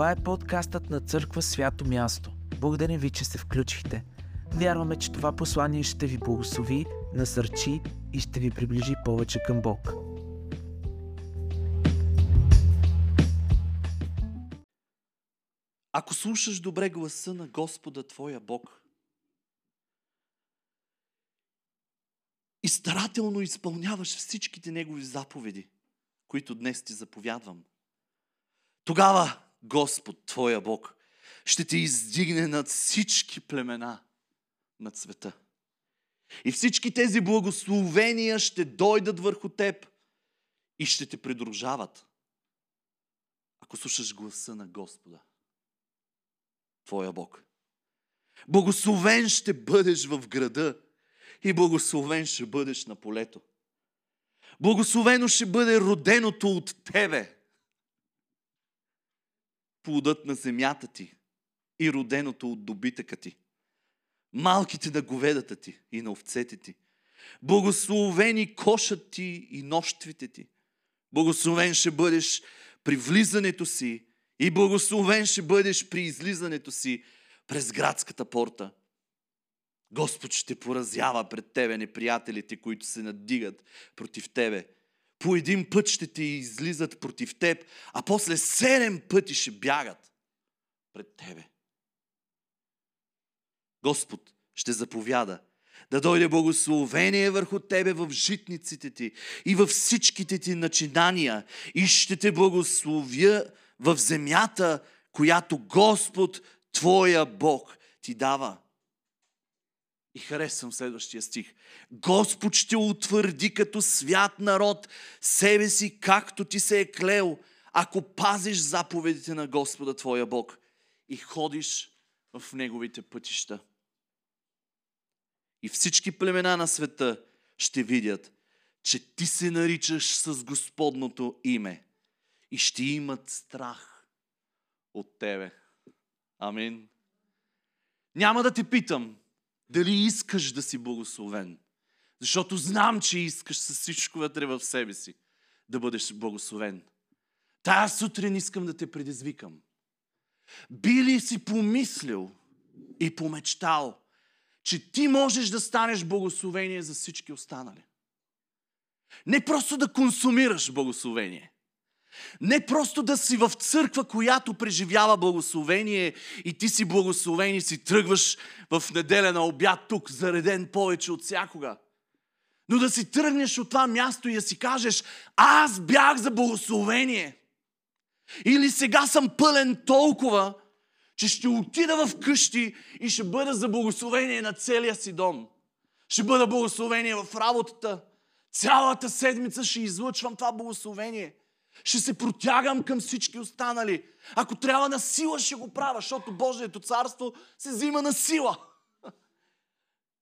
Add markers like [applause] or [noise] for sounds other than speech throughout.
Това е подкастът на Църква Свято Място. Благодарим ви, че се включихте. Вярваме, че това послание ще ви благослови, насърчи и ще ви приближи повече към Бог. Ако слушаш добре гласа на Господа Твоя Бог и старателно изпълняваш всичките Негови заповеди, които днес ти заповядвам, тогава Господ, Твоя Бог, ще те издигне над всички племена на света. И всички тези благословения ще дойдат върху теб и ще те придружават, ако слушаш гласа на Господа, Твоя Бог. Благословен ще бъдеш в града и благословен ще бъдеш на полето. Благословено ще бъде роденото от тебе. Плодът на земята ти и роденото от добитъка ти. Малките на говедата ти и на овцете ти. Благословени кошът ти и нощвите ти. Благословен ще бъдеш при влизането си и благословен ще бъдеш при излизането си през градската порта. Господ ще поразява пред тебе неприятелите, които се надигат против тебе. По един път ще ти излизат против теб, а после седем пъти ще бягат пред тебе. Господ ще заповяда да дойде благословение върху тебе в житниците ти и във всичките ти начинания и ще те благословя в земята, която Господ, Твоя Бог, ти дава. И харесвам следващия стих. Господ ще утвърди като свят народ себе си, както ти се е клел, ако пазиш заповедите на Господа Твоя Бог и ходиш в Неговите пътища. И всички племена на света ще видят, че ти се наричаш с Господното име и ще имат страх от тебе. Амин. Няма да те питам дали искаш да си благословен, защото знам, че искаш с всичко вътре в себе си да бъдеш благословен. Тая сутрин искам да те предизвикам. Би ли си помислил и помечтал, че ти можеш да станеш благословение за всички останали? Не просто да консумираш благословение. Не просто да си в църква, която преживява благословение и ти си благословен и си тръгваш в неделя на обяд тук, зареден повече от всякога. Но да си тръгнеш от това място и да си кажеш, аз бях за благословение. Или сега съм пълен толкова, че ще отида в къщи и ще бъда за благословение на целия си дом. Ще бъда благословение в работата. Цялата седмица ще излъчвам това благословение. Ще се протягам към всички останали. Ако трябва на сила, ще го правя, защото Божието царство се взима на сила.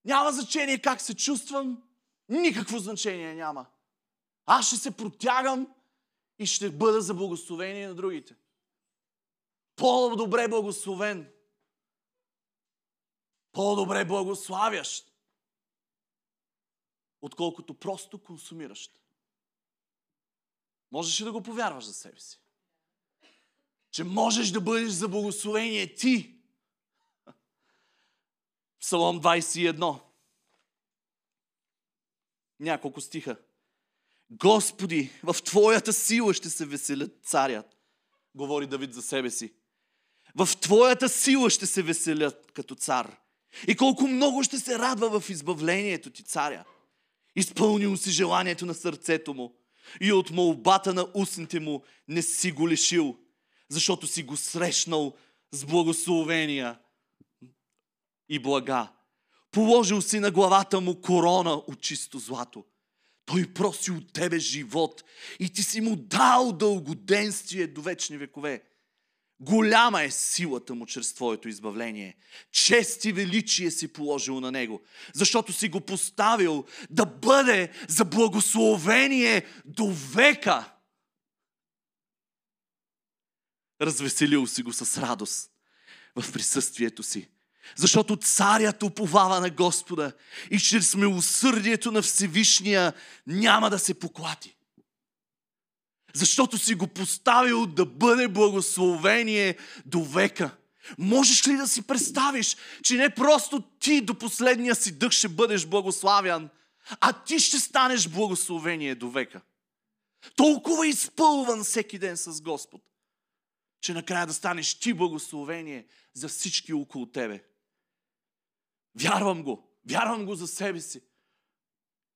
Няма значение как се чувствам, никакво значение няма. Аз ще се протягам и ще бъда за благословение на другите. По-добре благословен. По-добре благославящ. Отколкото просто консумиращ. Можеш ли да го повярваш за себе си? Че можеш да бъдеш за благословение ти. Псалом 21. Няколко стиха. Господи, в Твоята сила ще се веселят царят. Говори Давид за себе си. В Твоята сила ще се веселят като цар. И колко много ще се радва в избавлението ти, царя. Изпълнил си желанието на сърцето му и от молбата на устните му не си го лишил, защото си го срещнал с благословения и блага. Положил си на главата му корона от чисто злато. Той проси от тебе живот и ти си му дал дългоденствие до вечни векове. Голяма е силата му чрез Твоето избавление. Чест и величие си положил на него, защото си го поставил да бъде за благословение до века. Развеселил си го с радост в присъствието си. Защото царят уповава на Господа и чрез милосърдието на Всевишния няма да се поклати. Защото си го поставил да бъде благословение до века. Можеш ли да си представиш, че не просто ти до последния си дъх ще бъдеш благославян, а ти ще станеш благословение до века? Толкова изпълван всеки ден с Господ, че накрая да станеш ти благословение за всички около тебе. Вярвам го. Вярвам го за себе си.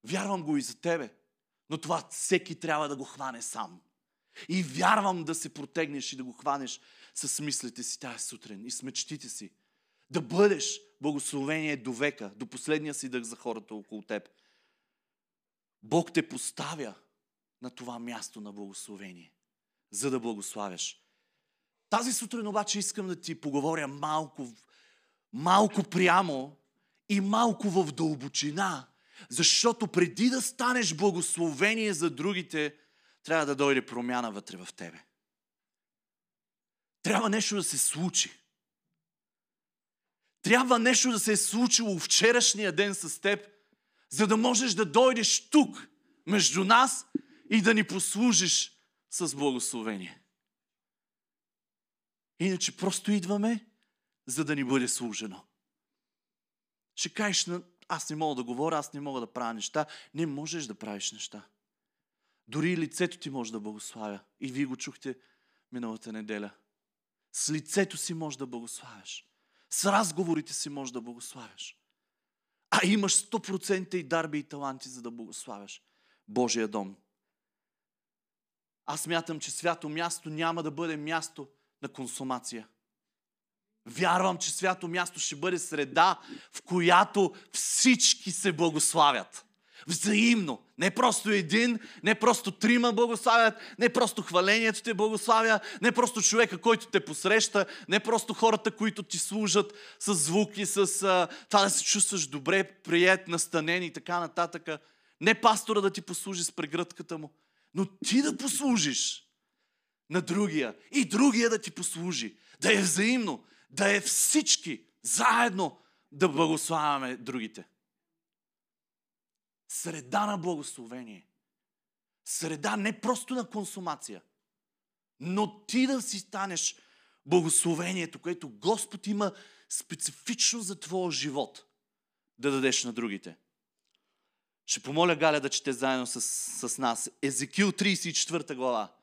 Вярвам го и за тебе. Но това всеки трябва да го хване сам. И вярвам да се протегнеш и да го хванеш с мислите си тази сутрин и с мечтите си. Да бъдеш благословение до века, до последния си дъх за хората около теб. Бог те поставя на това място на благословение, за да благославяш. Тази сутрин обаче искам да ти поговоря малко, малко прямо и малко в дълбочина, защото преди да станеш благословение за другите, трябва да дойде промяна вътре в тебе. Трябва нещо да се случи. Трябва нещо да се е случило вчерашния ден с теб, за да можеш да дойдеш тук, между нас и да ни послужиш с благословение. Иначе просто идваме, за да ни бъде служено. Ще кажеш, аз не мога да говоря, аз не мога да правя неща. Не можеш да правиш неща. Дори лицето ти може да благославя. И вие го чухте миналата неделя. С лицето си може да благославяш. С разговорите си може да благославяш. А имаш 100% и дарби и таланти, за да благославяш Божия дом. Аз мятам, че свято място няма да бъде място на консумация. Вярвам, че свято място ще бъде среда, в която всички се благославят. Взаимно. Не просто един, не просто трима благославят, не просто хвалението те благославя, не просто човека, който те посреща, не просто хората, които ти служат с звуки, с а, това да се чувстваш добре, прият, настанен и така нататък. Не пастора да ти послужи с прегръдката му, но ти да послужиш на другия и другия да ти послужи. Да е взаимно, да е всички заедно да благославяме другите. Среда на благословение. Среда не просто на консумация, но ти да си станеш благословението, което Господ има специфично за твоя живот да дадеш на другите. Ще помоля Галя да чете заедно с, с нас. Езекил 34 глава,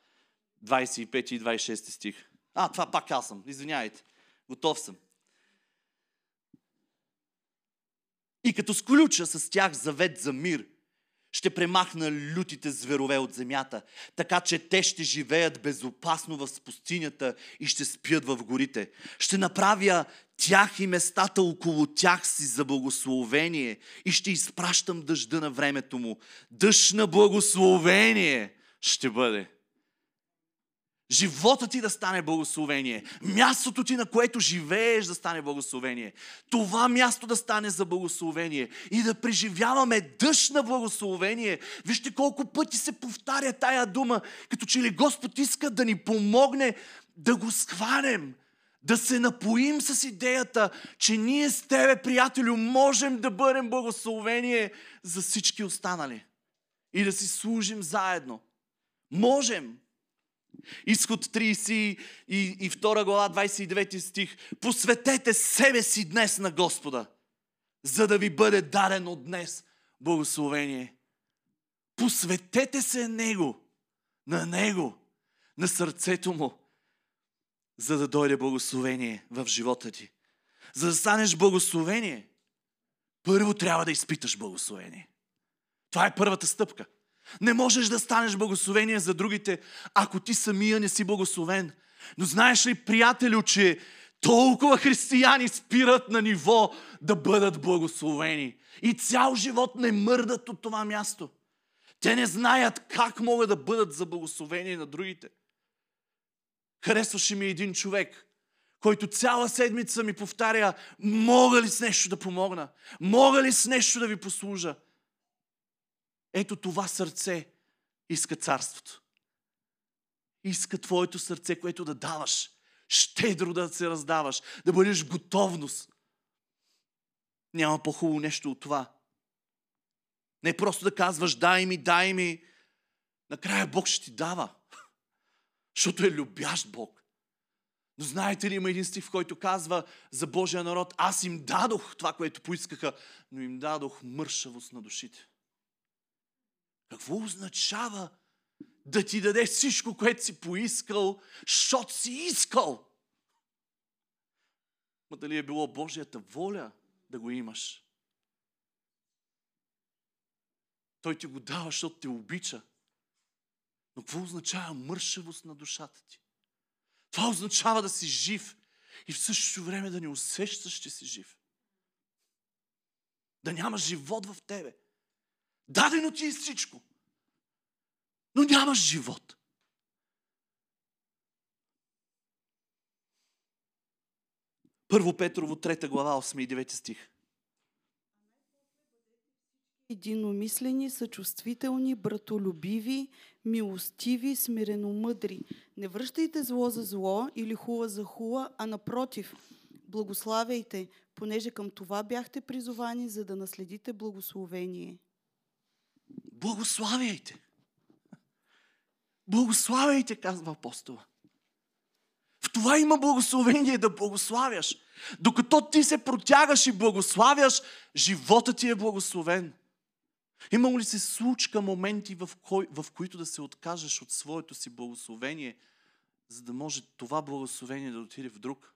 25 и 26 стих. А, това пак аз съм. Извинявайте. Готов съм. И като сключа с тях завет за мир, ще премахна лютите зверове от земята, така че те ще живеят безопасно в пустинята и ще спят в горите. Ще направя тях и местата около тях си за благословение и ще изпращам дъжда на времето му. Дъжд на благословение ще бъде. Живота ти да стане благословение. Мястото ти, на което живееш, да стане благословение. Това място да стане за благословение. И да преживяваме дъжд на благословение. Вижте колко пъти се повтаря тая дума, като че ли Господ иска да ни помогне да го схванем. Да се напоим с идеята, че ние с тебе, приятелю, можем да бъдем благословение за всички останали. И да си служим заедно. Можем. Изход 30 и 2 глава 29 стих. Посветете себе си днес на Господа, за да ви бъде дадено днес благословение. Посветете се Него, на Него, на сърцето Му, за да дойде благословение в живота ти. За да станеш благословение, първо трябва да изпиташ благословение. Това е първата стъпка – не можеш да станеш благословение за другите, ако ти самия не си благословен. Но знаеш ли, приятелю, че толкова християни спират на ниво да бъдат благословени. И цял живот не мърдат от това място. Те не знаят как могат да бъдат за благословение на другите. Харесваше ми един човек, който цяла седмица ми повтаря, мога ли с нещо да помогна? Мога ли с нещо да ви послужа? Ето това сърце иска царството. Иска твоето сърце, което да даваш. Щедро да се раздаваш. Да бъдеш готовност. Няма по-хубаво нещо от това. Не просто да казваш дай ми, дай ми. Накрая Бог ще ти дава. [laughs] Защото е любящ Бог. Но знаете ли, има един стих, в който казва за Божия народ, аз им дадох това, което поискаха, но им дадох мършавост на душите. Какво означава да ти даде всичко, което си поискал, защото си искал? Ма дали е било Божията воля да го имаш? Той ти го дава, защото те обича. Но какво означава мършавост на душата ти? Това означава да си жив и в същото време да не усещаш, че си жив. Да няма живот в тебе. Дадено ти е всичко. Но нямаш живот. Първо Петрово, 3 глава, 8 и 9 стих. единомислени, съчувствителни, братолюбиви, милостиви, смиреномъдри. Не връщайте зло за зло или хула за хула, а напротив, благославяйте, понеже към това бяхте призовани, за да наследите благословение. Благославяйте. Благославяйте, казва апостола. В това има благословение да благославяш. Докато ти се протягаш и благославяш, живота ти е благословен. Имало ли се случка моменти, в, кой, в които да се откажеш от своето си благословение, за да може това благословение да отиде в друг?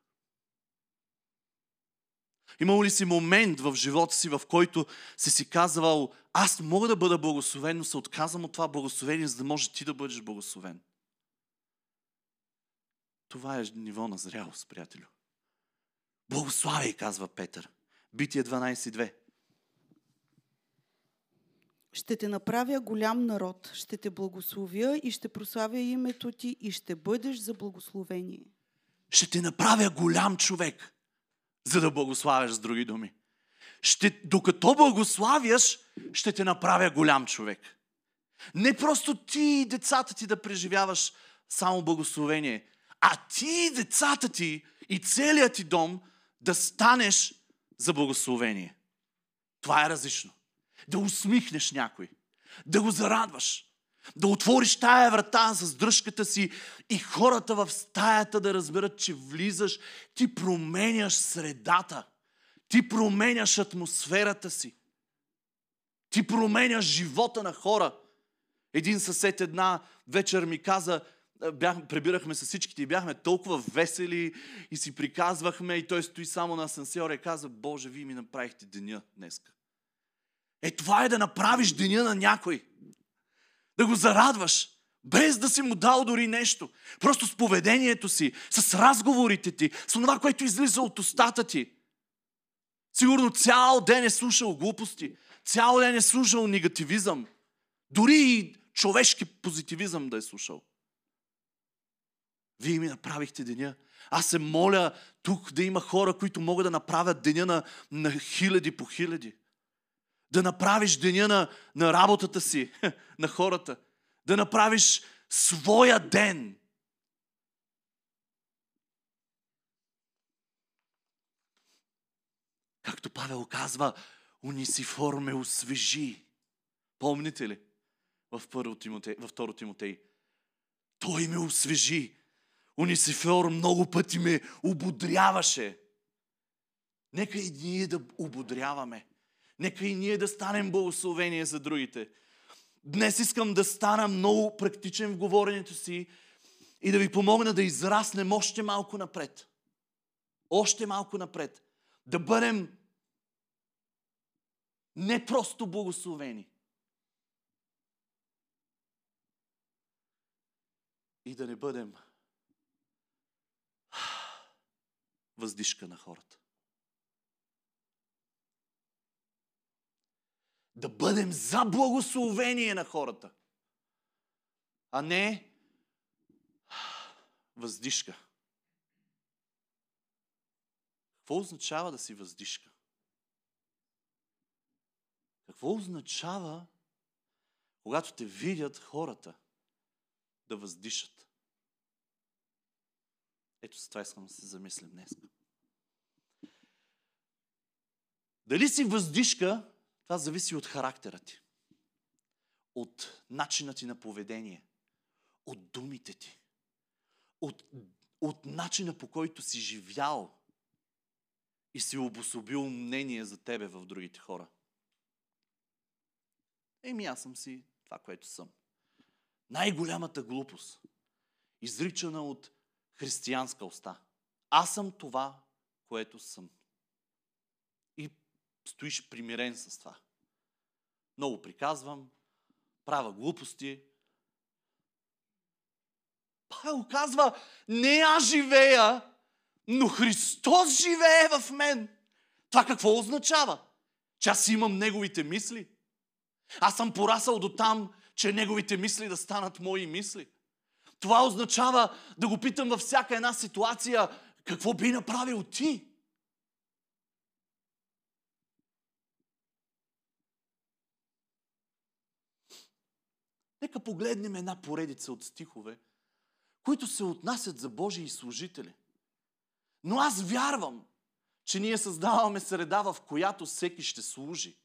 Имало ли си момент в живота си, в който си си казвал, аз мога да бъда благословен, но се отказвам от това благословение, за да може ти да бъдеш благословен? Това е ниво на зрялост, приятелю. Благославяй, казва Петър. Битие 12.2. Ще те направя голям народ, ще те благословя и ще прославя името ти и ще бъдеш за благословение. Ще те направя голям човек, за да благославяш с други думи. Ще, докато благославяш, ще те направя голям човек. Не просто ти и децата ти да преживяваш само благословение, а ти и децата ти и целият ти дом да станеш за благословение. Това е различно да усмихнеш някой, да го зарадваш, да отвориш тая врата с дръжката си и хората в стаята да разберат, че влизаш, ти променяш средата, ти променяш атмосферата си, ти променяш живота на хора. Един съсед една вечер ми каза, бях, прибирахме с всичките и бяхме толкова весели и си приказвахме и той стои само на асансьора и каза, Боже, вие ми направихте деня днеска. Е, това е да направиш деня на някой. Да го зарадваш. Без да си му дал дори нещо. Просто с поведението си, с разговорите ти, с това, което излиза от устата ти. Сигурно цял ден е слушал глупости. Цял ден е слушал негативизъм. Дори и човешки позитивизъм да е слушал. Вие ми направихте деня. Аз се моля тук да има хора, които могат да направят деня на, на хиляди по хиляди да направиш деня на, на работата си, [laughs] на хората, да направиш своя ден. Както Павел казва, Унисифор ме освежи. Помните ли? Във второ Тимотей. Той ме освежи. Унисифор много пъти ме ободряваше. Нека и ние да ободряваме. Нека и ние да станем благословение за другите. Днес искам да стана много практичен в говоренето си и да ви помогна да израснем още малко напред. Още малко напред. Да бъдем не просто благословени. И да не бъдем [sighs] въздишка на хората. Да бъдем за благословение на хората, а не въздишка. Какво означава да си въздишка? Какво означава, когато те видят хората да въздишат? Ето с това искам да се замислим днес. Дали си въздишка това зависи от характера ти, от начина ти на поведение, от думите ти. от, от начина по който си живял и си обособил мнение за тебе в другите хора. Еми, аз съм си това, което съм. Най-голямата глупост, изричана от християнска уста. Аз съм това, което съм. Стоиш примирен с това. Много приказвам, правя глупости. Павел казва, не аз живея, но Христос живее в мен. Това какво означава? Че аз имам Неговите мисли. Аз съм порасъл до там, че Неговите мисли да станат мои мисли. Това означава да го питам във всяка една ситуация, какво би направил ти? Нека погледнем една поредица от стихове, които се отнасят за Божии служители. Но аз вярвам, че ние създаваме среда, в която всеки ще служи.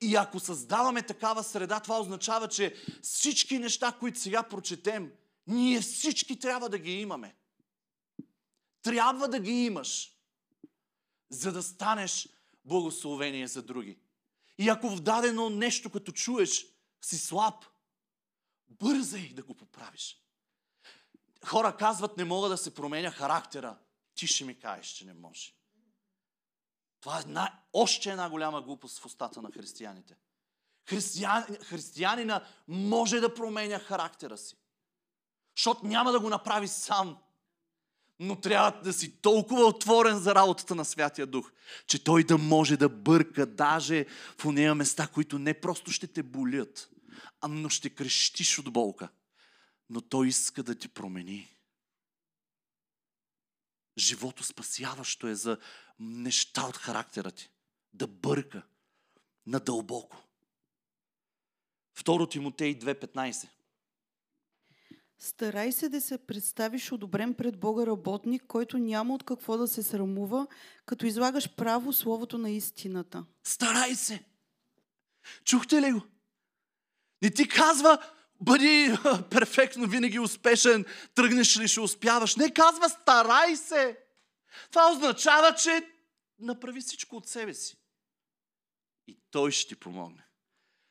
И ако създаваме такава среда, това означава, че всички неща, които сега прочетем, ние всички трябва да ги имаме. Трябва да ги имаш, за да станеш благословение за други. И ако в дадено нещо, като чуеш, си слаб, бързай да го поправиш. Хора казват, не мога да се променя характера. Ти ще ми кажеш, че не може. Това е една, още една голяма глупост в устата на християните. Християн, християнина може да променя характера си. Защото няма да го направи сам. Но трябва да си толкова отворен за работата на Святия Дух, че той да може да бърка даже в нея места, които не просто ще те болят, а но ще крещиш от болка. Но той иска да ти промени. Живото спасяващо е за неща от характера ти. Да бърка надълбоко. Второ Тимотей 2.15 Старай се да се представиш одобрен пред Бога работник, който няма от какво да се срамува, като излагаш право словото на истината. Старай се! Чухте ли го? Не ти казва, бъди [laughs] перфектно, винаги успешен, тръгнеш ли ще успяваш. Не казва, старай се! Това означава, че направи всичко от себе си. И той ще ти помогне.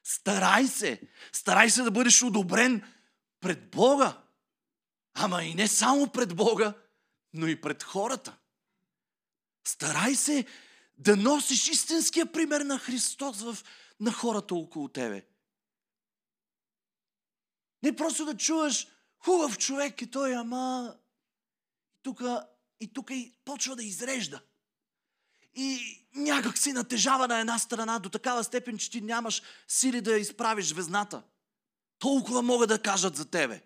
Старай се! Старай се да бъдеш одобрен пред Бога. Ама и не само пред Бога, но и пред хората. Старай се да носиш истинския пример на Христос в, на хората около тебе. Не просто да чуваш хубав човек и той, ама тук и тук и почва да изрежда. И някак си натежава на една страна до такава степен, че ти нямаш сили да изправиш везната. Толкова могат да кажат за тебе.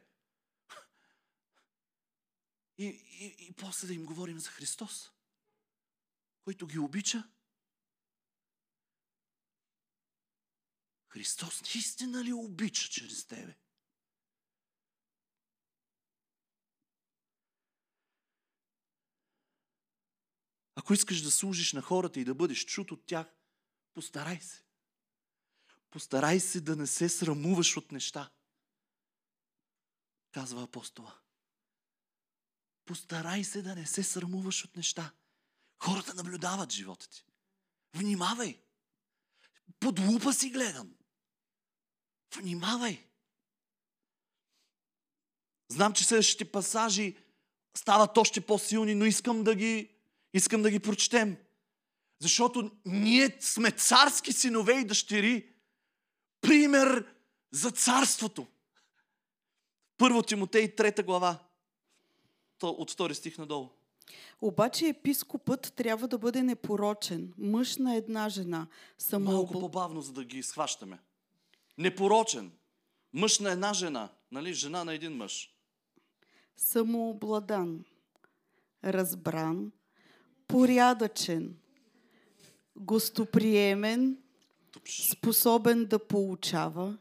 И, и, и после да им говорим за Христос, който ги обича. Христос наистина ли обича чрез тебе? Ако искаш да служиш на хората и да бъдеш чут от тях, постарай се. Постарай се да не се срамуваш от неща, казва апостола. Постарай се да не се срамуваш от неща. Хората наблюдават живота ти. Внимавай. Под лупа си гледам. Внимавай. Знам, че следващите пасажи стават още по-силни, но искам да ги, искам да ги прочетем. Защото ние сме царски синове и дъщери. Пример за царството. Първо Тимотей, трета глава от втори стих надолу. Обаче епископът трябва да бъде непорочен, мъж на една жена. Самообл... Малко по-бавно, за да ги схващаме. Непорочен, мъж на една жена, нали? Жена на един мъж. Самообладан, разбран, порядъчен, гостоприемен, способен да получава,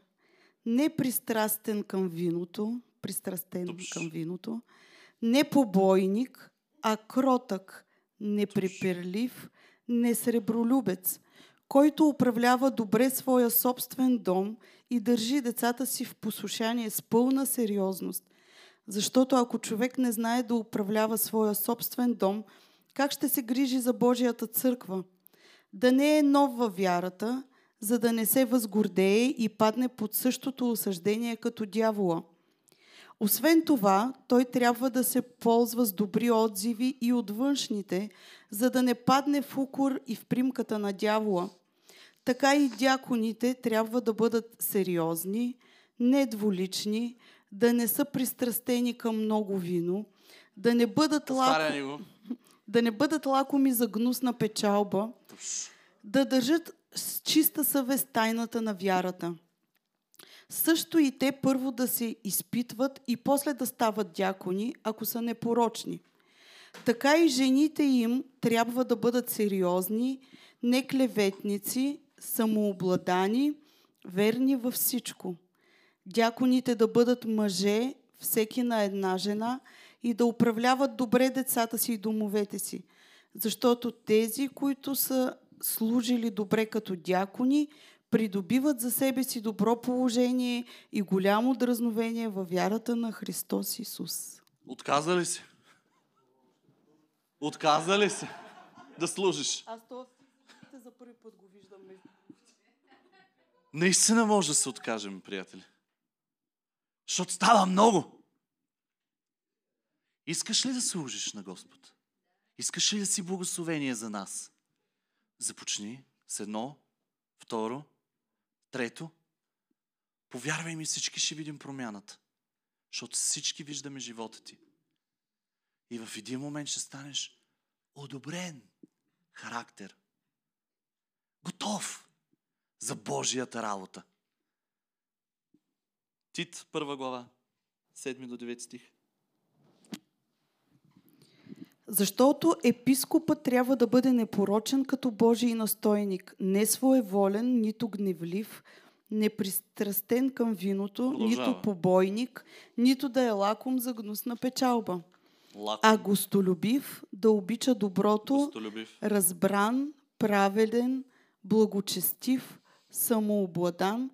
непристрастен към виното, пристрастен Тупш. към виното, не побойник, а кротък, непреперлив, несребролюбец, който управлява добре своя собствен дом и държи децата си в послушание с пълна сериозност. Защото ако човек не знае да управлява своя собствен дом, как ще се грижи за Божията църква? Да не е нов във вярата, за да не се възгордее и падне под същото осъждение като дявола. Освен това, той трябва да се ползва с добри отзиви и от външните, за да не падне в укор и в примката на дявола. Така и дяконите трябва да бъдат сериозни, недволични, да не са пристрастени към много вино, да не бъдат, лако. Да не бъдат лакоми за гнусна печалба, да държат с чиста съвест тайната на вярата. Също и те първо да се изпитват и после да стават дякони, ако са непорочни. Така и жените им трябва да бъдат сериозни, неклеветници, самообладани, верни във всичко. Дяконите да бъдат мъже, всеки на една жена, и да управляват добре децата си и домовете си. Защото тези, които са служили добре като дякони, придобиват за себе си добро положение и голямо дразновение във вярата на Христос Исус. Отказа ли се? Отказа ли се да служиш? Аз то за първи път го виждам Наистина може да се откажем, приятели. Защото става много. Искаш ли да служиш на Господ? Искаш ли да си благословение за нас? Започни с едно, второ, трето. Повярвай ми, всички ще видим промяната. Защото всички виждаме живота ти. И в един момент ще станеш одобрен характер. Готов за Божията работа. Тит, първа глава, 7 до 9 стих. Защото епископът трябва да бъде непорочен като Божий настойник, не своеволен, нито гневлив, непристрастен към виното, Продължава. нито побойник, нито да е лаком за гнусна печалба, Лако, а гостолюбив, да обича доброто, гостолюбив. разбран, праведен, благочестив, самообладан,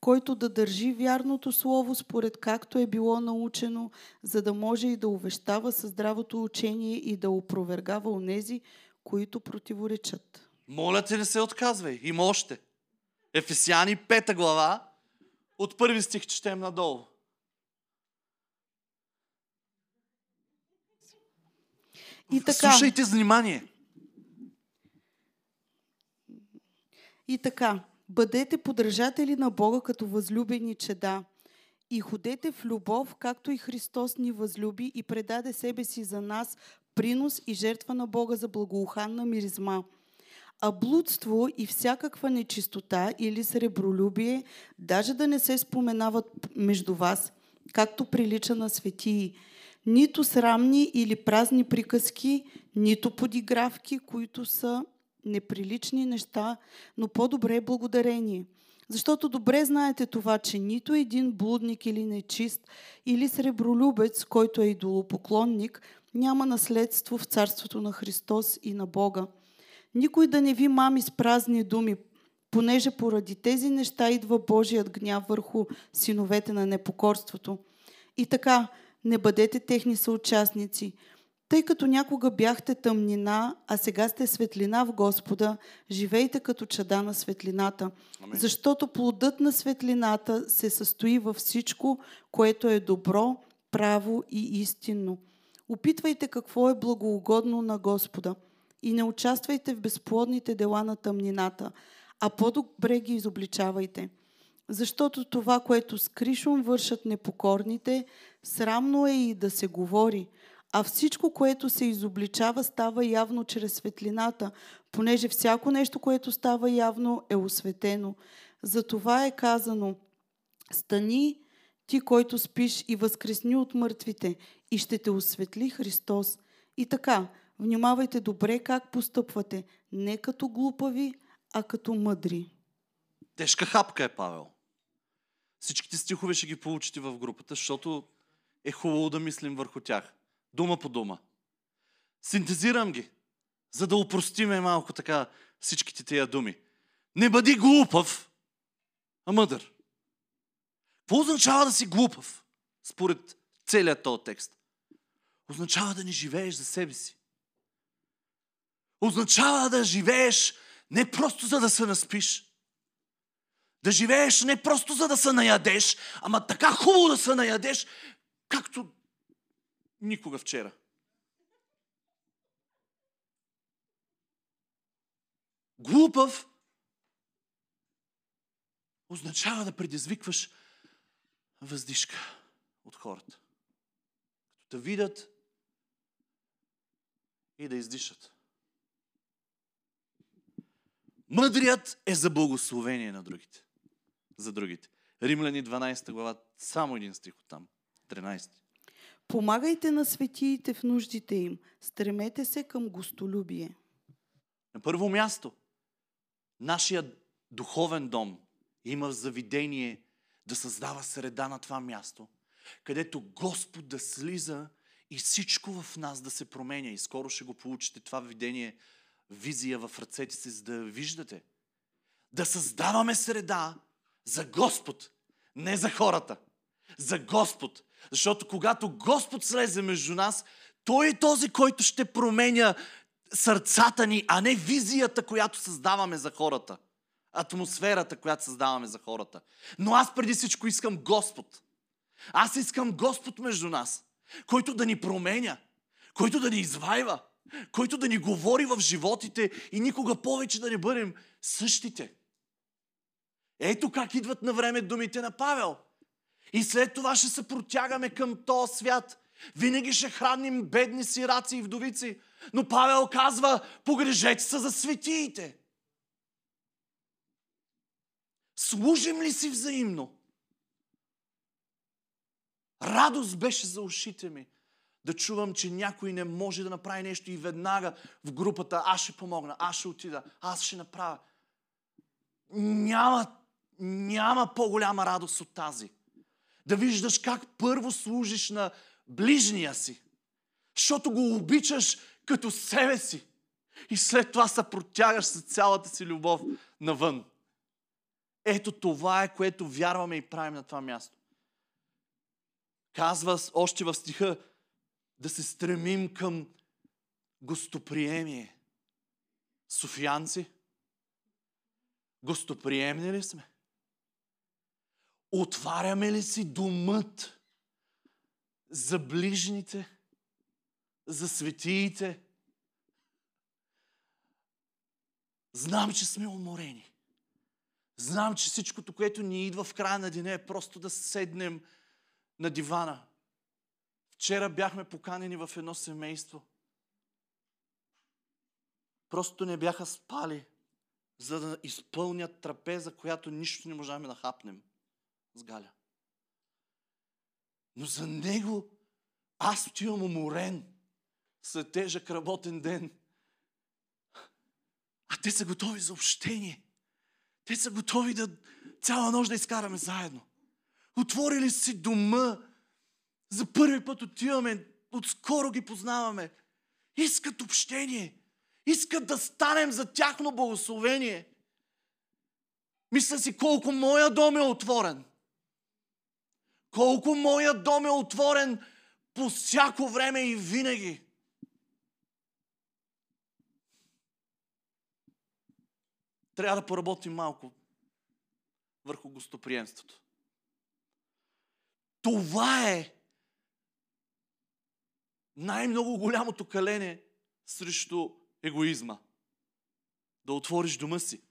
който да държи вярното слово според както е било научено, за да може и да увещава със здравото учение и да опровергава онези, които противоречат. Моля те, не се отказвай. Има още. Ефесяни, пета глава, от първи стих четем надолу. И така, Слушайте внимание. и така, бъдете подражатели на Бога като възлюбени чеда и ходете в любов, както и Христос ни възлюби и предаде себе си за нас принос и жертва на Бога за благоуханна миризма. А блудство и всякаква нечистота или сребролюбие, даже да не се споменават между вас, както прилича на светии, нито срамни или празни приказки, нито подигравки, които са неприлични неща, но по-добре благодарение. Защото добре знаете това, че нито един блудник или нечист, или сребролюбец, който е идолопоклонник, няма наследство в Царството на Христос и на Бога. Никой да не ви мами с празни думи, понеже поради тези неща идва Божият гняв върху синовете на непокорството. И така, не бъдете техни съучастници, тъй като някога бяхте тъмнина, а сега сте светлина в Господа, живейте като чада на светлината. Амин. Защото плодът на светлината се състои във всичко, което е добро, право и истинно. Опитвайте какво е благоугодно на Господа и не участвайте в безплодните дела на тъмнината, а по-добре ги изобличавайте. Защото това, което с кришом вършат непокорните, срамно е и да се говори, а всичко, което се изобличава, става явно чрез светлината, понеже всяко нещо, което става явно, е осветено. Затова е казано, стани ти, който спиш и възкресни от мъртвите, и ще те осветли Христос. И така, внимавайте добре как постъпвате, не като глупави, а като мъдри. Тежка хапка е Павел. Всичките стихове ще ги получите в групата, защото е хубаво да мислим върху тях. Дума по дума. Синтезирам ги, за да упростиме малко така всичките тия думи. Не бъди глупав, а мъдър. Какво означава да си глупав? Според целият този текст. Означава да не живееш за себе си. Означава да живееш не просто за да се наспиш. Да живееш не просто за да се наядеш, ама така хубаво да се наядеш, както никога вчера. Глупав означава да предизвикваш въздишка от хората. Като да видят и да издишат. Мъдрият е за благословение на другите. За другите. Римляни 12 глава, само един стих от там. 13. Помагайте на светиите в нуждите им. Стремете се към гостолюбие. На първо място, нашия духовен дом има завидение да създава среда на това място, където Господ да слиза и всичко в нас да се променя. И скоро ще го получите това видение, визия в ръцете си, за да виждате. Да създаваме среда за Господ, не за хората. За Господ. Защото когато Господ слезе между нас, Той е този, който ще променя сърцата ни, а не визията, която създаваме за хората. Атмосферата, която създаваме за хората. Но аз преди всичко искам Господ. Аз искам Господ между нас, който да ни променя, който да ни извайва, който да ни говори в животите и никога повече да не бъдем същите. Ето как идват на време думите на Павел. И след това ще се протягаме към този свят. Винаги ще храним бедни сираци и вдовици. Но Павел казва, погрежете се за светиите. Служим ли си взаимно? Радост беше за ушите ми да чувам, че някой не може да направи нещо и веднага в групата аз ще помогна, аз ще отида, аз ще направя. Няма, няма по-голяма радост от тази. Да виждаш как първо служиш на ближния си, защото го обичаш като себе си. И след това се протягаш с цялата си любов навън. Ето това е, което вярваме и правим на това място. Казва още в стиха да се стремим към гостоприемие. Софиянци, гостоприемни ли сме? Отваряме ли си думът за ближните, за светиите? Знам, че сме уморени. Знам, че всичкото, което ни идва в края на деня е просто да седнем на дивана. Вчера бяхме поканени в едно семейство. Просто не бяха спали, за да изпълнят трапеза, която нищо не можахме да хапнем с Галя. Но за него аз отивам уморен след тежък работен ден. А те са готови за общение. Те са готови да цяла нощ да изкараме заедно. Отворили си дома. За първи път отиваме. Отскоро ги познаваме. Искат общение. Искат да станем за тяхно благословение. Мисля си колко моя дом е отворен. Колко моя дом е отворен по всяко време и винаги. Трябва да поработим малко върху гостоприемството. Това е най-много голямото калене срещу егоизма. Да отвориш дома си.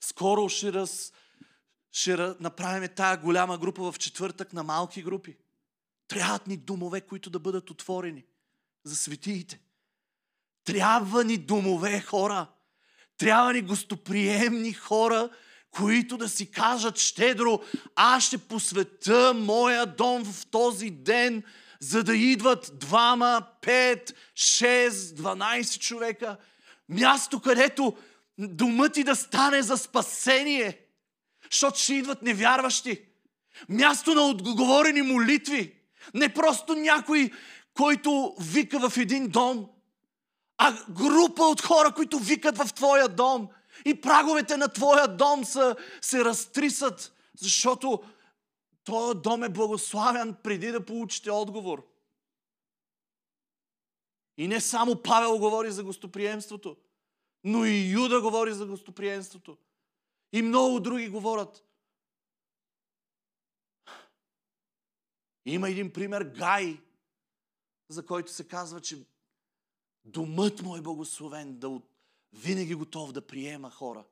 Скоро ще, раз, ще направим тая голяма група в четвъртък на малки групи. Трябват ни домове, които да бъдат отворени за светиите. Трябва ни домове, хора. Трябва ни гостоприемни хора, които да си кажат щедро, аз ще посвета моя дом в този ден, за да идват двама, пет, шест, дванайсет човека. Място, където домът ти да стане за спасение, защото ще идват невярващи. Място на отговорени молитви. Не просто някой, който вика в един дом, а група от хора, които викат в твоя дом. И праговете на твоя дом са, се разтрисат, защото този дом е благославен преди да получите отговор. И не само Павел говори за гостоприемството, но и Юда говори за гостоприемството. И много други говорят. Има един пример, Гай, за който се казва, че домът му е благословен, да винаги готов да приема хора.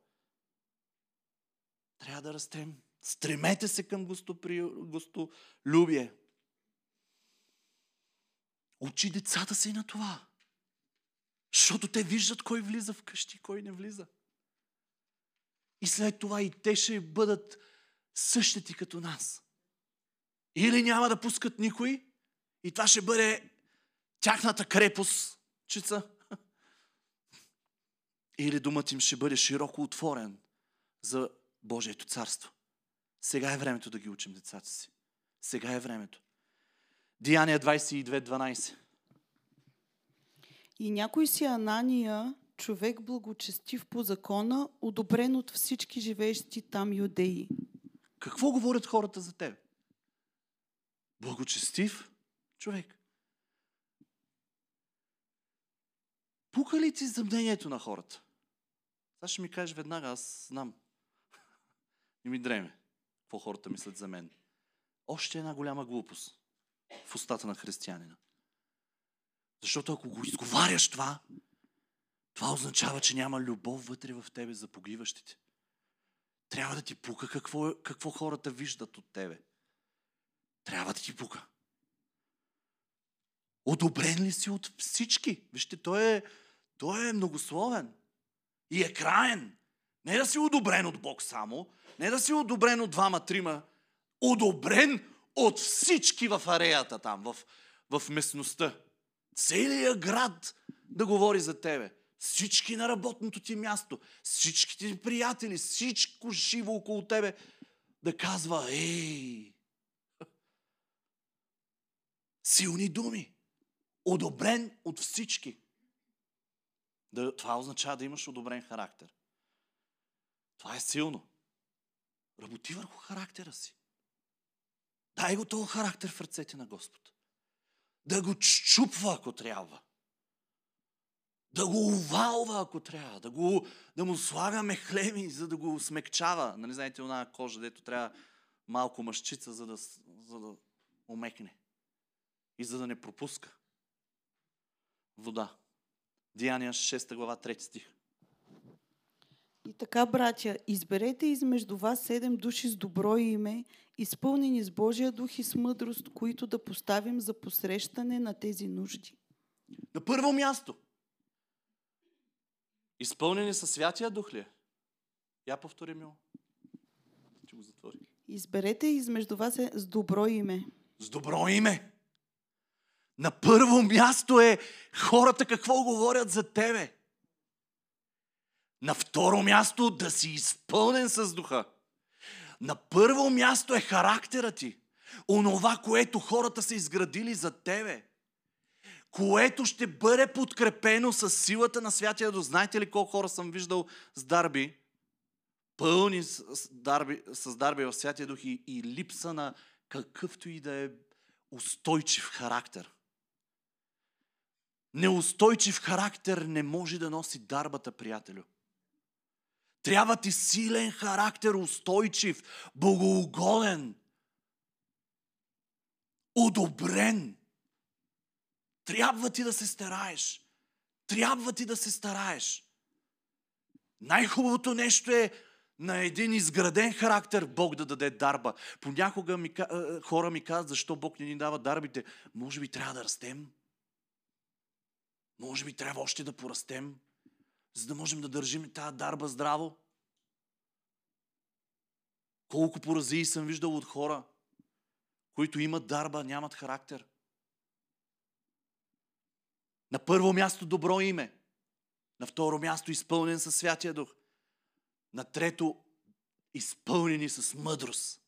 Трябва да растем. Стремете се към гостопри... гостолюбие. Учи децата си на това. Защото те виждат кой влиза в къщи, кой не влиза. И след това и те ще бъдат същите като нас. Или няма да пускат никой и това ще бъде тяхната крепост, чица. [laughs] Или думът им ще бъде широко отворен за Божието царство. Сега е времето да ги учим децата си. Сега е времето. Деяния 22.12. И някой си Анания, човек благочестив по закона, одобрен от всички живеещи там юдеи. Какво говорят хората за теб? Благочестив човек. Пука ли ти за мнението на хората? Сега ще ми кажеш веднага, аз знам. [laughs] И ми дреме. Какво хората мислят за мен. Още една голяма глупост в устата на християнина. Защото ако го изговаряш това, това означава, че няма любов вътре в тебе за погиващите. Трябва да ти пука какво, какво хората виждат от тебе. Трябва да ти пука. Одобрен ли си от всички? Вижте, той е, той е многословен и е краен. Не да си одобрен от Бог само, не да си одобрен от двама-трима, одобрен от всички в ареята там, в, в местността. Целият град да говори за тебе. Всички на работното ти място, всичките ти приятели, всичко живо около тебе да казва, ей, силни думи, одобрен от всички. Да, това означава да имаш одобрен характер. Това е силно. Работи върху характера си. Дай го този характер в ръцете на Господ. Да го чупва, ако трябва. Да го увалва, ако трябва. Да, го, да му слага мехлеми, за да го смекчава. Нали знаете, една кожа, дето трябва малко мъжчица, за да, за да омекне. И за да не пропуска. Вода. Деяния 6 глава 3 стих. И така, братя, изберете измежду вас седем души с добро име, изпълнени с Божия дух и с мъдрост, които да поставим за посрещане на тези нужди. На първо място. Изпълнени със Святия Дух ли? Я повтори ми. Ти го затвори. Изберете измежду вас е с добро име. С добро име. На първо място е хората какво говорят за тебе. На второ място да си изпълнен с духа. На първо място е характера ти. Онова, което хората са изградили за тебе. Което ще бъде подкрепено с силата на Святия Дух. Знаете ли колко хора съм виждал с дарби? Пълни с дарби, с дарби в Святия Дух и, и липса на какъвто и да е устойчив характер. Неустойчив характер не може да носи дарбата, приятелю. Трябва ти силен характер, устойчив, богоугоден, одобрен. Трябва ти да се стараеш. Трябва ти да се стараеш. Най-хубавото нещо е на един изграден характер Бог да даде дарба. Понякога ми, хора ми казват, защо Бог не ни дава дарбите. Може би трябва да растем. Може би трябва още да порастем за да можем да държим тази дарба здраво. Колко поразии съм виждал от хора, които имат дарба, нямат характер. На първо място добро име. На второ място изпълнен със Святия Дух. На трето изпълнени с мъдрост.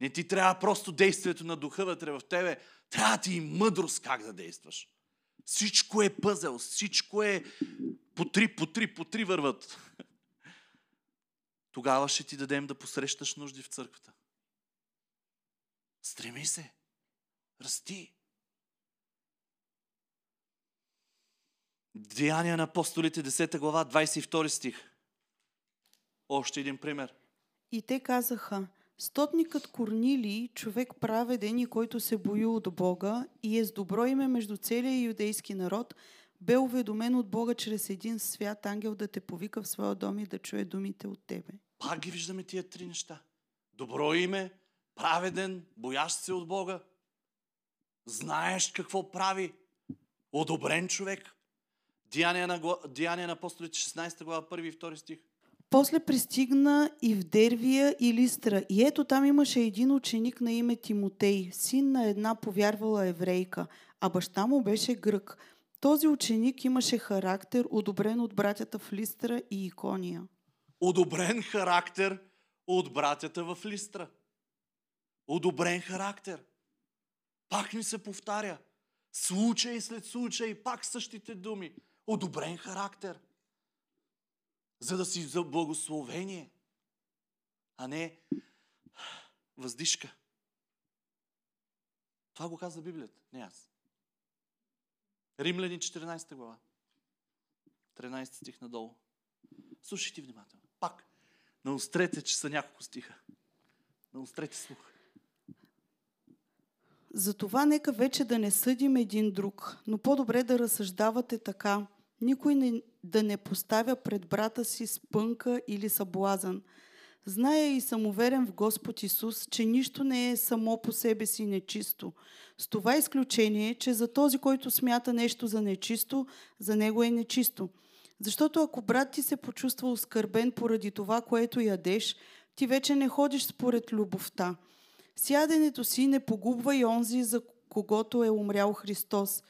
Не ти трябва просто действието на духа вътре в тебе, трябва ти и мъдрост как да действаш. Всичко е пъзел, всичко е по три, по три, по три върват. Тогава ще ти дадем да посрещаш нужди в църквата. Стреми се. Расти. Деяния на апостолите, 10 глава, 22 стих. Още един пример. И те казаха, стотникът Корнилий, човек праведен и който се бои от Бога и е с добро име между целия юдейски народ, бе уведомен от Бога чрез един свят ангел да те повика в своя дом и да чуе думите от тебе. Пак ги виждаме тия три неща. Добро име, праведен, боящ се от Бога. Знаеш какво прави. Одобрен човек. Деяния на, Деяния на апостолите, 16 глава, 1 и 2 стих. После пристигна и в Дервия и Листра. И ето там имаше един ученик на име Тимотей, син на една повярвала еврейка, а баща му беше грък. Този ученик имаше характер, одобрен от братята в Листра и Икония. Одобрен характер от братята в Листра. Одобрен характер. Пак ни се повтаря. Случай след случай, пак същите думи. Одобрен характер. За да си за благословение, а не въздишка. Това го казва Библията, не аз. Римляни 14 глава. 13 стих надолу. Слушайте внимателно. Пак. Наострете, че са няколко стиха. Наострете слух. Затова нека вече да не съдим един друг, но по-добре да разсъждавате така. Никой не, да не поставя пред брата си спънка или съблазън. Зная и съм уверен в Господ Исус, че нищо не е само по себе си нечисто. С това изключение, че за този, който смята нещо за нечисто, за него е нечисто. Защото ако брат ти се почувства оскърбен поради това, което ядеш, ти вече не ходиш според любовта. С яденето си не погубва и онзи, за когото е умрял Христос.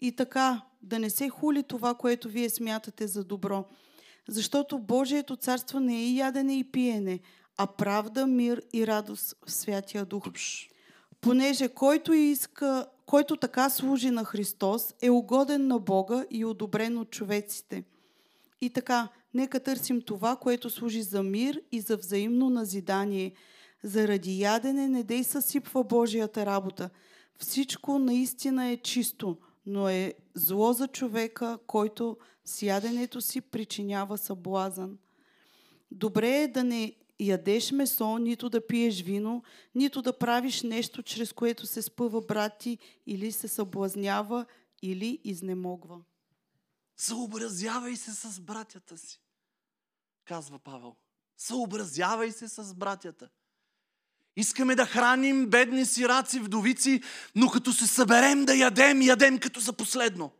И така, да не се хули това, което вие смятате за добро. Защото Божието царство не е ядене и пиене, а правда, мир и радост в Святия Дух. Понеже който иска, който така служи на Христос, е угоден на Бога и одобрен от човеците. И така, нека търсим това, което служи за мир и за взаимно назидание. Заради ядене не дей съсипва Божията работа. Всичко наистина е чисто, но е зло за човека, който с яденето си причинява съблазън. Добре е да не ядеш месо, нито да пиеш вино, нито да правиш нещо, чрез което се спъва брат ти или се съблазнява, или изнемогва. Съобразявай се с братята си, казва Павел. Съобразявай се с братята. Искаме да храним бедни сираци, вдовици, но като се съберем да ядем, ядем като за последно.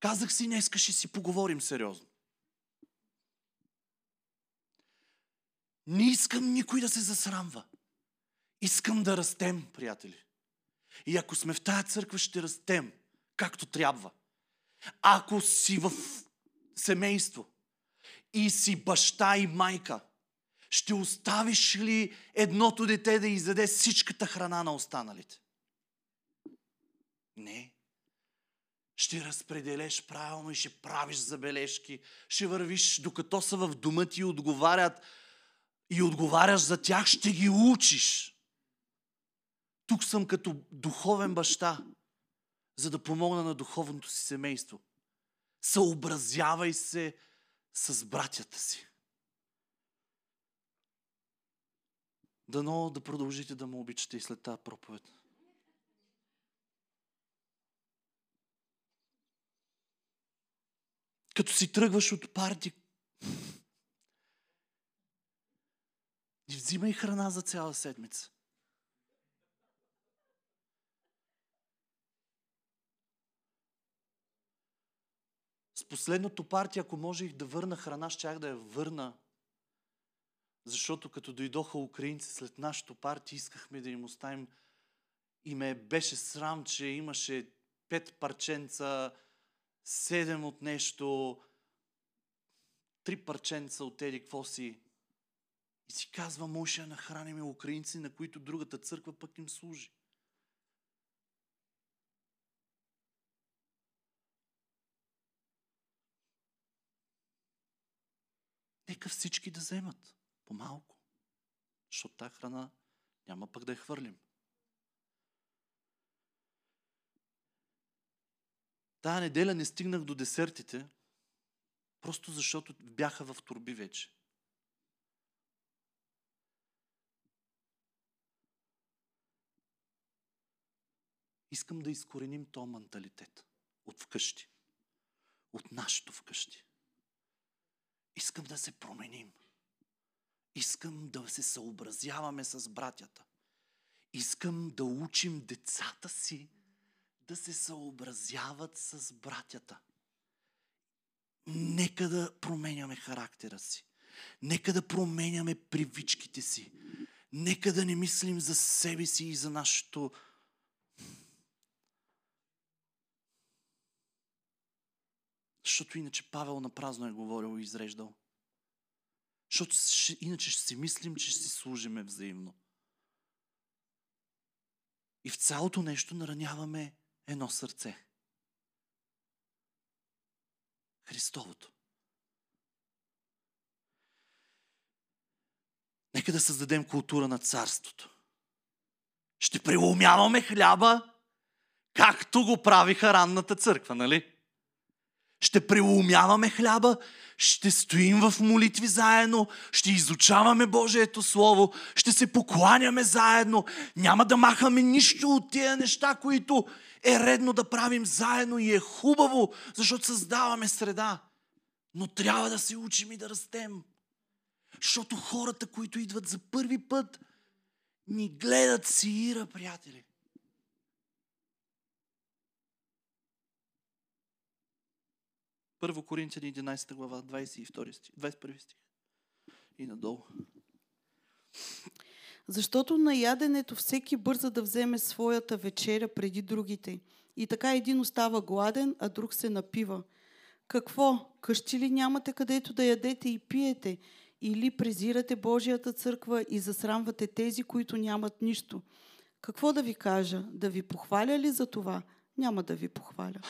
Казах си, днеска ще си поговорим сериозно. Не искам никой да се засрамва. Искам да растем, приятели. И ако сме в тая църква, ще растем, както трябва. Ако си в семейство и си баща и майка, ще оставиш ли едното дете да изяде всичката храна на останалите? Не. Ще разпределеш правилно и ще правиш забележки. Ще вървиш, докато са в дома ти и отговарят и отговаряш за тях, ще ги учиш. Тук съм като духовен баща, за да помогна на духовното си семейство. Съобразявай се с братята си. Дано да продължите да му обичате и след тази проповед. Като си тръгваш от парти, не взимай храна за цяла седмица. С последното парти, ако можех да върна храна, щях да я върна. Защото като дойдоха украинци след нашото парти, искахме да им оставим и ме беше срам, че имаше пет парченца, седем от нещо, три парченца от еди, какво си. И си казва, може да нахраним украинци, на които другата църква пък им служи. Нека всички да вземат по-малко. Защото тази храна няма пък да я хвърлим. Тая неделя не стигнах до десертите, просто защото бяха в турби вече. Искам да изкореним този менталитет от вкъщи. От нашето вкъщи. Искам да се променим. Искам да се съобразяваме с братята. Искам да учим децата си да се съобразяват с братята. Нека да променяме характера си. Нека да променяме привичките си. Нека да не мислим за себе си и за нашето Защото иначе Павел на празно е говорил и изреждал. Защото ще, иначе ще си мислим, че ще си служиме взаимно. И в цялото нещо нараняваме едно сърце. Христовото. Нека да създадем култура на царството. Ще преломяваме хляба, както го правиха ранната църква, нали? Ще преумяваме хляба, ще стоим в молитви заедно, ще изучаваме Божието Слово, ще се покланяме заедно, няма да махаме нищо от тия неща, които е редно да правим заедно и е хубаво, защото създаваме среда. Но трябва да се учим и да растем. Защото хората, които идват за първи път, ни гледат си ира, приятели. Първо Коринтияни 11 глава, 22 стих, 21 стих. И надолу. Защото на яденето всеки бърза да вземе своята вечеря преди другите. И така един остава гладен, а друг се напива. Какво? Къщи ли нямате където да ядете и пиете? Или презирате Божията църква и засрамвате тези, които нямат нищо? Какво да ви кажа? Да ви похваля ли за това? Няма да ви похваля.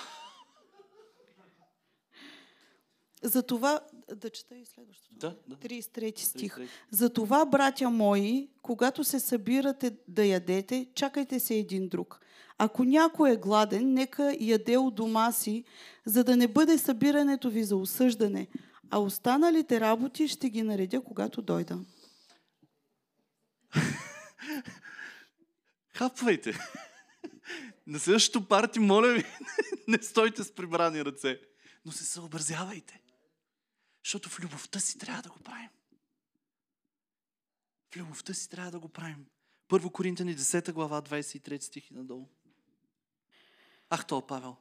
За това, да чета и следващото. Да, да. 33 стих. 33. Затова, братя мои, когато се събирате да ядете, чакайте се един друг. Ако някой е гладен, нека яде у дома си, за да не бъде събирането ви за осъждане, а останалите работи ще ги наредя, когато дойда. [laughs] Хапвайте. На следващото парти, моля ви, [laughs] не стойте с прибрани ръце. Но се съобразявайте. Защото в любовта си трябва да го правим. В любовта си трябва да го правим. Първо Коринтяни 10 глава, 23 стих и надолу. Ах, то Павел.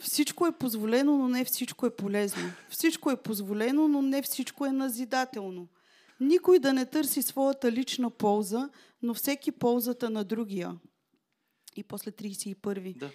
Всичко е позволено, но не всичко е полезно. Всичко е позволено, но не всичко е назидателно. Никой да не търси своята лична полза, но всеки ползата на другия. И после 31. Да.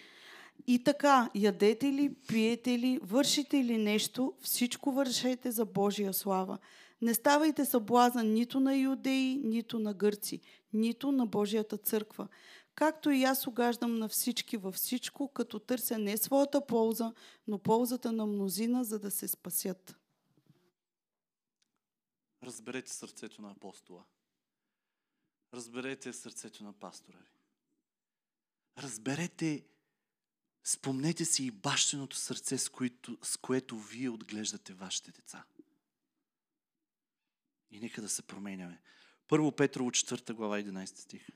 И така, ядете ли, пиете ли, вършите ли нещо, всичко вършете за Божия слава. Не ставайте съблазан нито на юдеи, нито на гърци, нито на Божията църква. Както и аз угаждам на всички във всичко, като търся не своята полза, но ползата на мнозина, за да се спасят. Разберете сърцето на апостола. Разберете сърцето на пастора ви. Разберете, спомнете си и бащеното сърце, с което, с което вие отглеждате вашите деца. И нека да се променяме. Първо Петрово 4 глава 11 стих.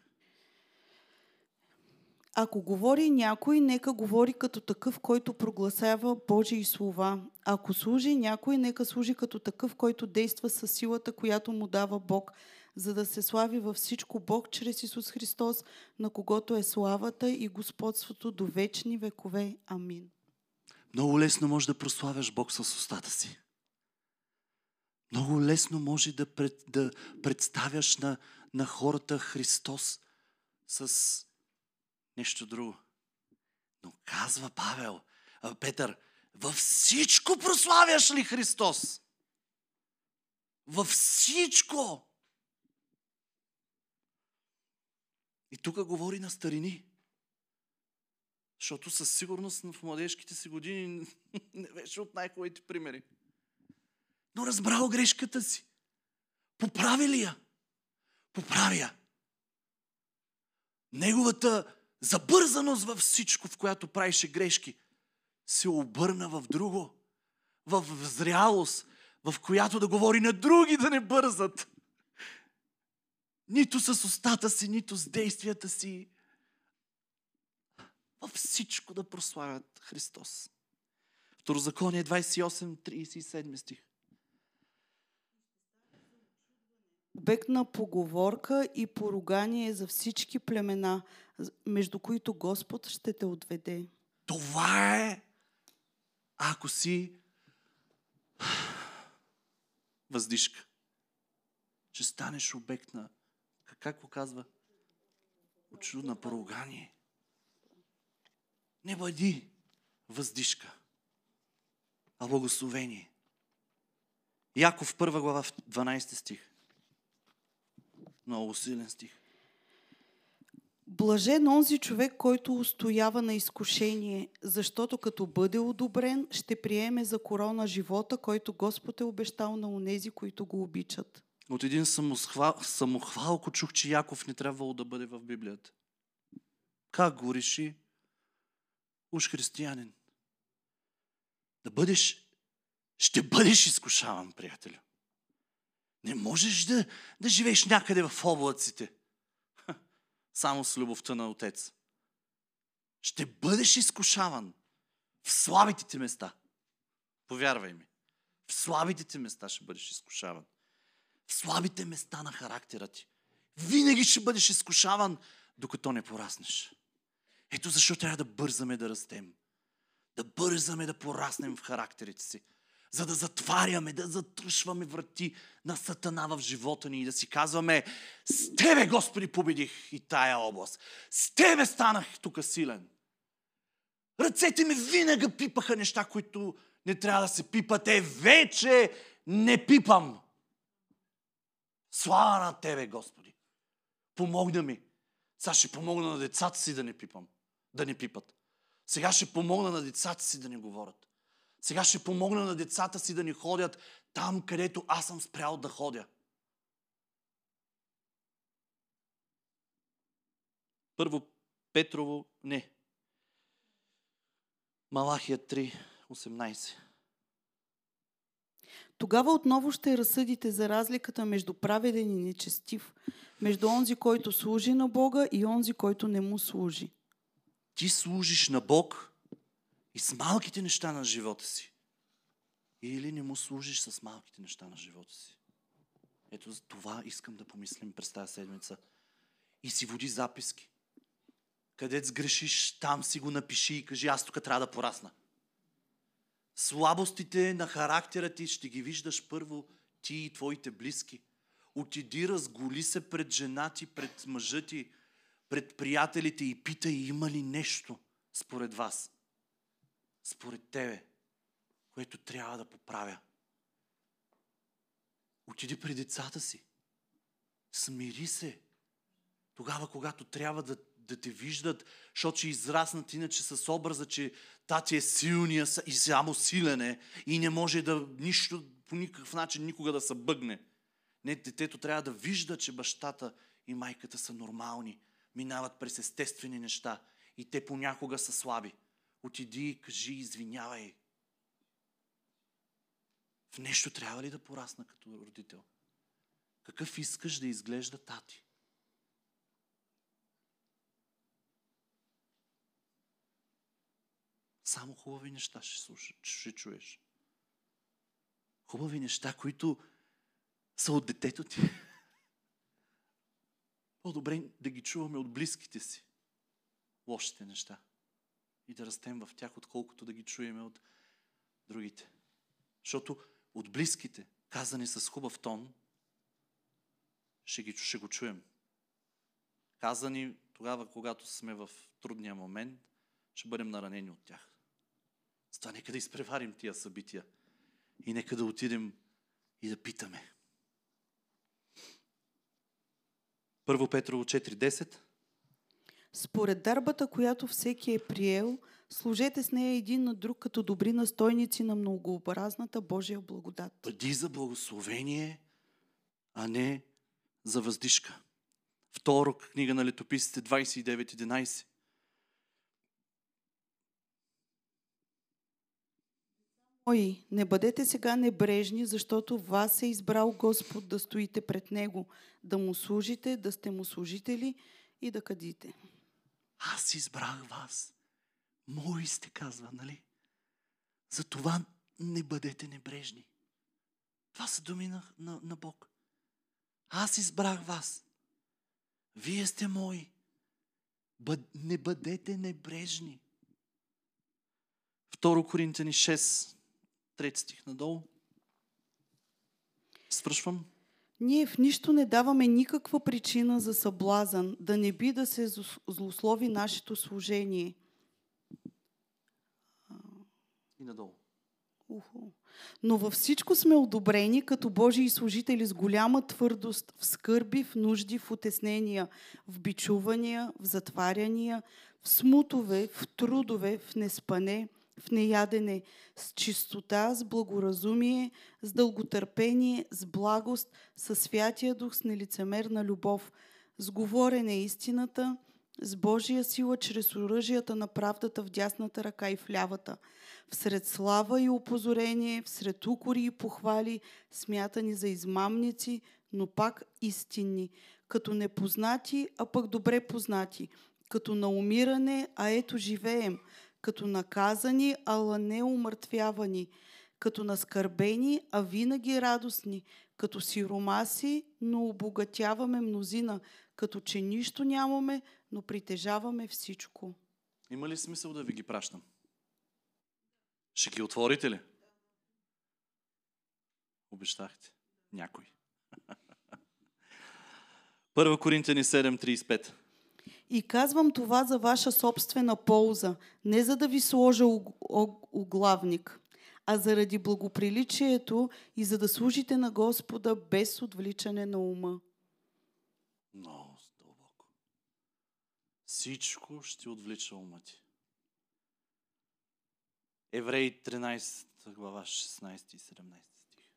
Ако говори някой, нека говори като такъв, който прогласява Божии слова. Ако служи някой, нека служи като такъв, който действа със силата, която му дава Бог, за да се слави във всичко Бог чрез Исус Христос, на когото е славата и господството до вечни векове. Амин. Много лесно може да прославяш Бог с устата си. Много лесно може да, пред, да представяш на, на хората Христос с нещо друго. Но казва Павел, а, Петър, във всичко прославяш ли Христос? Във всичко! И тук говори на старини. Защото със сигурност в младежките си години [laughs] не беше от най-хубавите примери. Но разбрал грешката си. Поправи ли я? Поправи я. неговата забързаност във всичко, в която правише грешки, се обърна в друго, в зрялост, в която да говори на други да не бързат. Нито с устата си, нито с действията си. Във всичко да прославят Христос. Второзаконие 28, 37 стих. Обект на поговорка и поругание за всички племена, между които Господ ще те отведе. Това е, ако си [sighs] въздишка. Че станеш обект на, как го казва? Очудна поругание. Не бъди въздишка, а благословение. Яков 1 глава 12 стих. Много силен стих. Блажен онзи човек, който устоява на изкушение, защото като бъде одобрен, ще приеме за корона живота, който Господ е обещал на онези, които го обичат. От един самохвал, самохвалко чух, че Яков не трябвало да бъде в Библията. Как го реши? Уж християнин. Да бъдеш, ще бъдеш изкушаван, приятелю. Не можеш да, да живееш някъде в облаците. Само с любовта на Отец. Ще бъдеш изкушаван в слабите ти места. Повярвай ми. В слабите ти места ще бъдеш изкушаван. Слабите места на характера ти. Винаги ще бъдеш изкушаван, докато не пораснеш. Ето защо трябва да бързаме да растем. Да бързаме да пораснем в характерите си за да затваряме, да затръшваме врати на Сатана в живота ни и да си казваме с Тебе, Господи, победих и тая област. С Тебе станах тук силен. Ръцете ми винаги пипаха неща, които не трябва да се пипат. Е, вече не пипам. Слава на Тебе, Господи. Помогна ми. Сега ще помогна на децата си да не пипам. Да не пипат. Сега ще помогна на децата си да не говорят. Сега ще помогна на децата си да ни ходят там, където аз съм спрял да ходя. Първо Петрово, не. Малахия 3, 18. Тогава отново ще разсъдите за разликата между праведен и нечестив, между онзи, който служи на Бога и онзи, който не му служи. Ти служиш на Бог, и с малките неща на живота си. Или не му служиш с малките неща на живота си. Ето за това искам да помислим през тази седмица. И си води записки. Където сгрешиш, там си го напиши и кажи, аз тук трябва да порасна. Слабостите на характера ти ще ги виждаш първо ти и твоите близки. Отиди, разголи се пред жена ти, пред мъжа ти, пред приятелите и питай има ли нещо според вас според тебе, което трябва да поправя. Отиди при децата си. Смири се. Тогава, когато трябва да, да те виждат, защото ще израснат иначе с образа, че тати е силния и само силен е и не може да нищо, по никакъв начин никога да се бъгне. Не, детето трябва да вижда, че бащата и майката са нормални, минават през естествени неща и те понякога са слаби. Отиди и кажи, извинявай. В нещо трябва ли да порасна като родител? Какъв искаш да изглежда тати? Само хубави неща ще, слуша, ще чуеш. Хубави неща, които са от детето ти. По-добре да ги чуваме от близките си. Лошите неща и да растем в тях, отколкото да ги чуеме от другите. Защото от близките, казани с хубав тон, ще, ги, ще го чуем. Казани тогава, когато сме в трудния момент, ще бъдем наранени от тях. Затова нека да изпреварим тия събития и нека да отидем и да питаме. Първо Петрово 4.10 според дарбата, която всеки е приел, служете с нея един на друг като добри настойници на многообразната Божия благодат. Бъди за благословение, а не за въздишка. Второ, книга на летописите 29.11. Мои, не бъдете сега небрежни, защото вас е избрал Господ да стоите пред Него, да му служите, да сте му служители и да кадите. Аз избрах вас. Мои сте, казва, нали? Затова не бъдете небрежни. Това са думи на, на, на Бог. Аз избрах вас. Вие сте мои. Бъд, не бъдете небрежни. Второ Коринтияни 6, трети стих надолу. Свършвам. Ние в нищо не даваме никаква причина за съблазън, да не би да се зл- злослови нашето служение. И надолу. Уху. Но във всичко сме одобрени като Божии служители с голяма твърдост в скърби, в нужди, в утеснения, в бичувания, в затваряния, в смутове, в трудове, в неспане, в неядене, с чистота, с благоразумие, с дълготърпение, с благост, със святия дух, с нелицемерна любов, с говорене истината, с Божия сила чрез оръжията на правдата в дясната ръка и в лявата, всред слава и опозорение, всред укори и похвали, смятани за измамници, но пак истинни, като непознати, а пък добре познати, като на умиране, а ето живеем, като наказани, ала не умъртвявани, като наскърбени, а винаги радостни, като сиромаси, но обогатяваме мнозина, като че нищо нямаме, но притежаваме всичко. Има ли смисъл да ви ги пращам? Ще ги отворите ли? Обещахте. Някой. [laughs] Първа Коринтияни 7.35. И казвам това за ваша собствена полза, не за да ви сложа оглавник, а заради благоприличието и за да служите на Господа без отвличане на ума. Много дълбоко. Всичко ще отвлича ума ти. Евреи 13 глава 16 и 17 стих.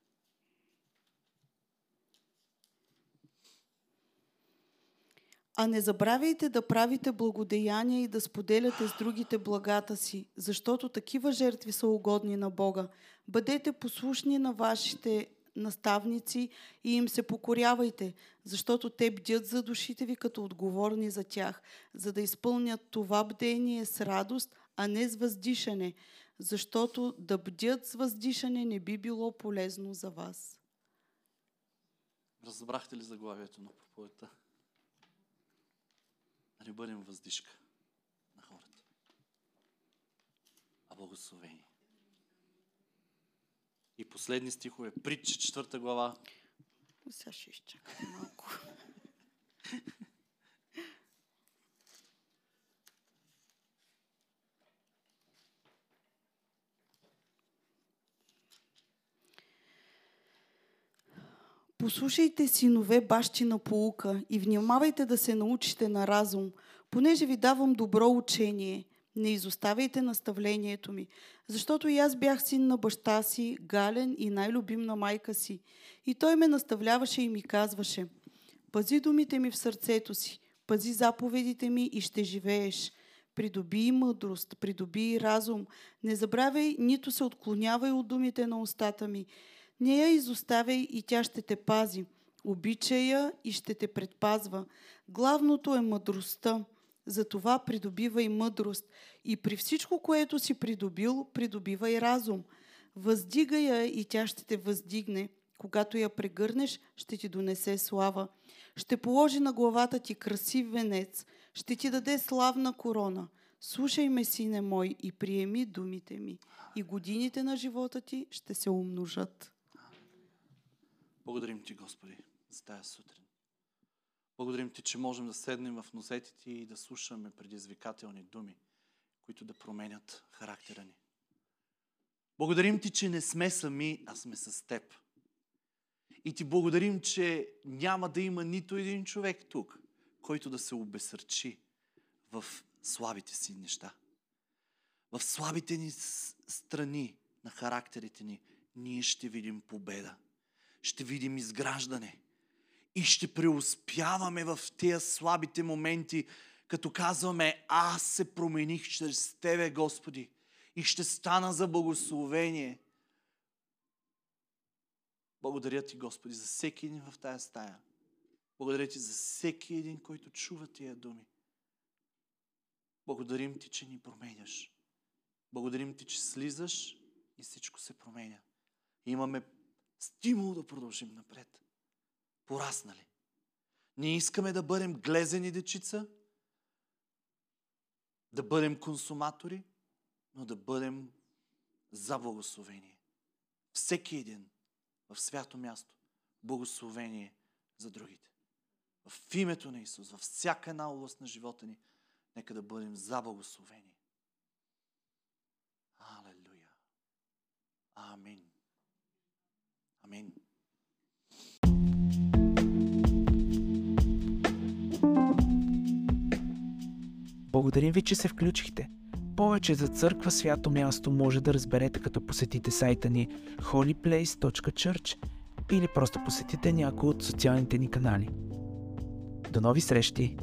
А не забравяйте да правите благодеяния и да споделяте с другите благата си, защото такива жертви са угодни на Бога. Бъдете послушни на вашите наставници и им се покорявайте, защото те бдят за душите ви като отговорни за тях, за да изпълнят това бдение с радост, а не с въздишане, защото да бдят с въздишане не би било полезно за вас. Разбрахте ли заглавието на проповедта? Да не бъдем въздишка на хората, а благословени. И последни стихове, притча, четвърта глава, Сега ще изчакам малко. [laughs] Послушайте, синове, бащи на полука и внимавайте да се научите на разум, понеже ви давам добро учение. Не изоставяйте наставлението ми, защото и аз бях син на баща си, гален и най-любим на майка си. И той ме наставляваше и ми казваше, пази думите ми в сърцето си, пази заповедите ми и ще живееш. Придоби мъдрост, придоби разум, не забравяй, нито се отклонявай от думите на устата ми. Не я изоставяй и тя ще те пази. Обичай я и ще те предпазва. Главното е мъдростта. Затова придобивай мъдрост и при всичко, което си придобил, придобивай разум. Въздигай я и тя ще те въздигне. Когато я прегърнеш, ще ти донесе слава. Ще положи на главата ти красив венец, ще ти даде славна корона. Слушай ме, сине мой, и приеми думите ми, и годините на живота ти ще се умножат. Благодарим ти, Господи, за тази сутрин. Благодарим ти, че можем да седнем в нозете ти и да слушаме предизвикателни думи, които да променят характера ни. Благодарим ти, че не сме сами, а сме с теб. И ти благодарим, че няма да има нито един човек тук, който да се обесърчи в слабите си неща. В слабите ни страни на характерите ни ние ще видим победа. Ще видим изграждане. И ще преуспяваме в тези слабите моменти, като казваме, аз се промених чрез Тебе, Господи, и ще стана за благословение. Благодаря Ти, Господи, за всеки един в тая стая. Благодаря Ти за всеки един, който чува тия думи. Благодарим Ти, че ни променяш. Благодарим Ти, че слизаш и всичко се променя. Имаме стимул да продължим напред. Пораснали. Ние искаме да бъдем глезени дечица, да бъдем консуматори, но да бъдем за благословение. Всеки един в свято място. Благословение за другите. В името на Исус, във всяка една област на живота ни, нека да бъдем за благословение. Алелуя. Амин. Амин. Благодарим ви, че се включихте. Повече за църква свято място може да разберете като посетите сайта ни holyplace.church или просто посетите някой от социалните ни канали. До нови срещи!